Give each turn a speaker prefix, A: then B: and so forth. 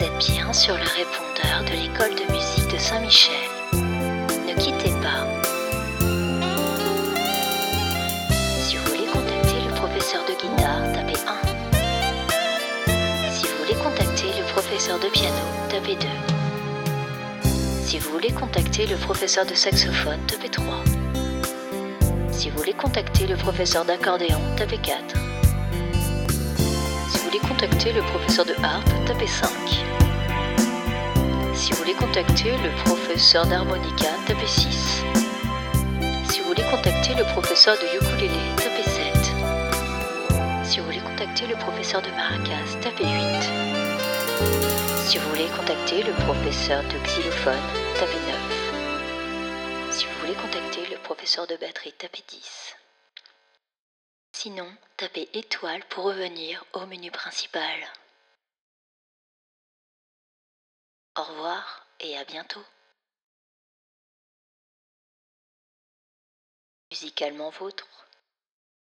A: Vous êtes bien sur le répondeur de l'école de musique de Saint-Michel. Ne quittez pas. Si vous voulez contacter le professeur de guitare, tapez 1. Si vous voulez contacter le professeur de piano, tapez 2. Si vous voulez contacter le professeur de saxophone, tapez 3. Si vous voulez contacter le professeur d'accordéon, tapez 4. Si vous voulez contacter le professeur de harpe, tapez 5. Si vous voulez contacter le professeur d'harmonica, tapez 6. Si vous voulez contacter le professeur de ukulélé, tapez 7. Si vous voulez contacter le professeur de maracas, tapez 8. Si vous voulez contacter le professeur de xylophone, tapez 9. Si vous voulez contacter le professeur de batterie, tapez 10. Sinon, tapez étoile pour revenir au menu principal. Au revoir et à bientôt. Musicalement vôtre.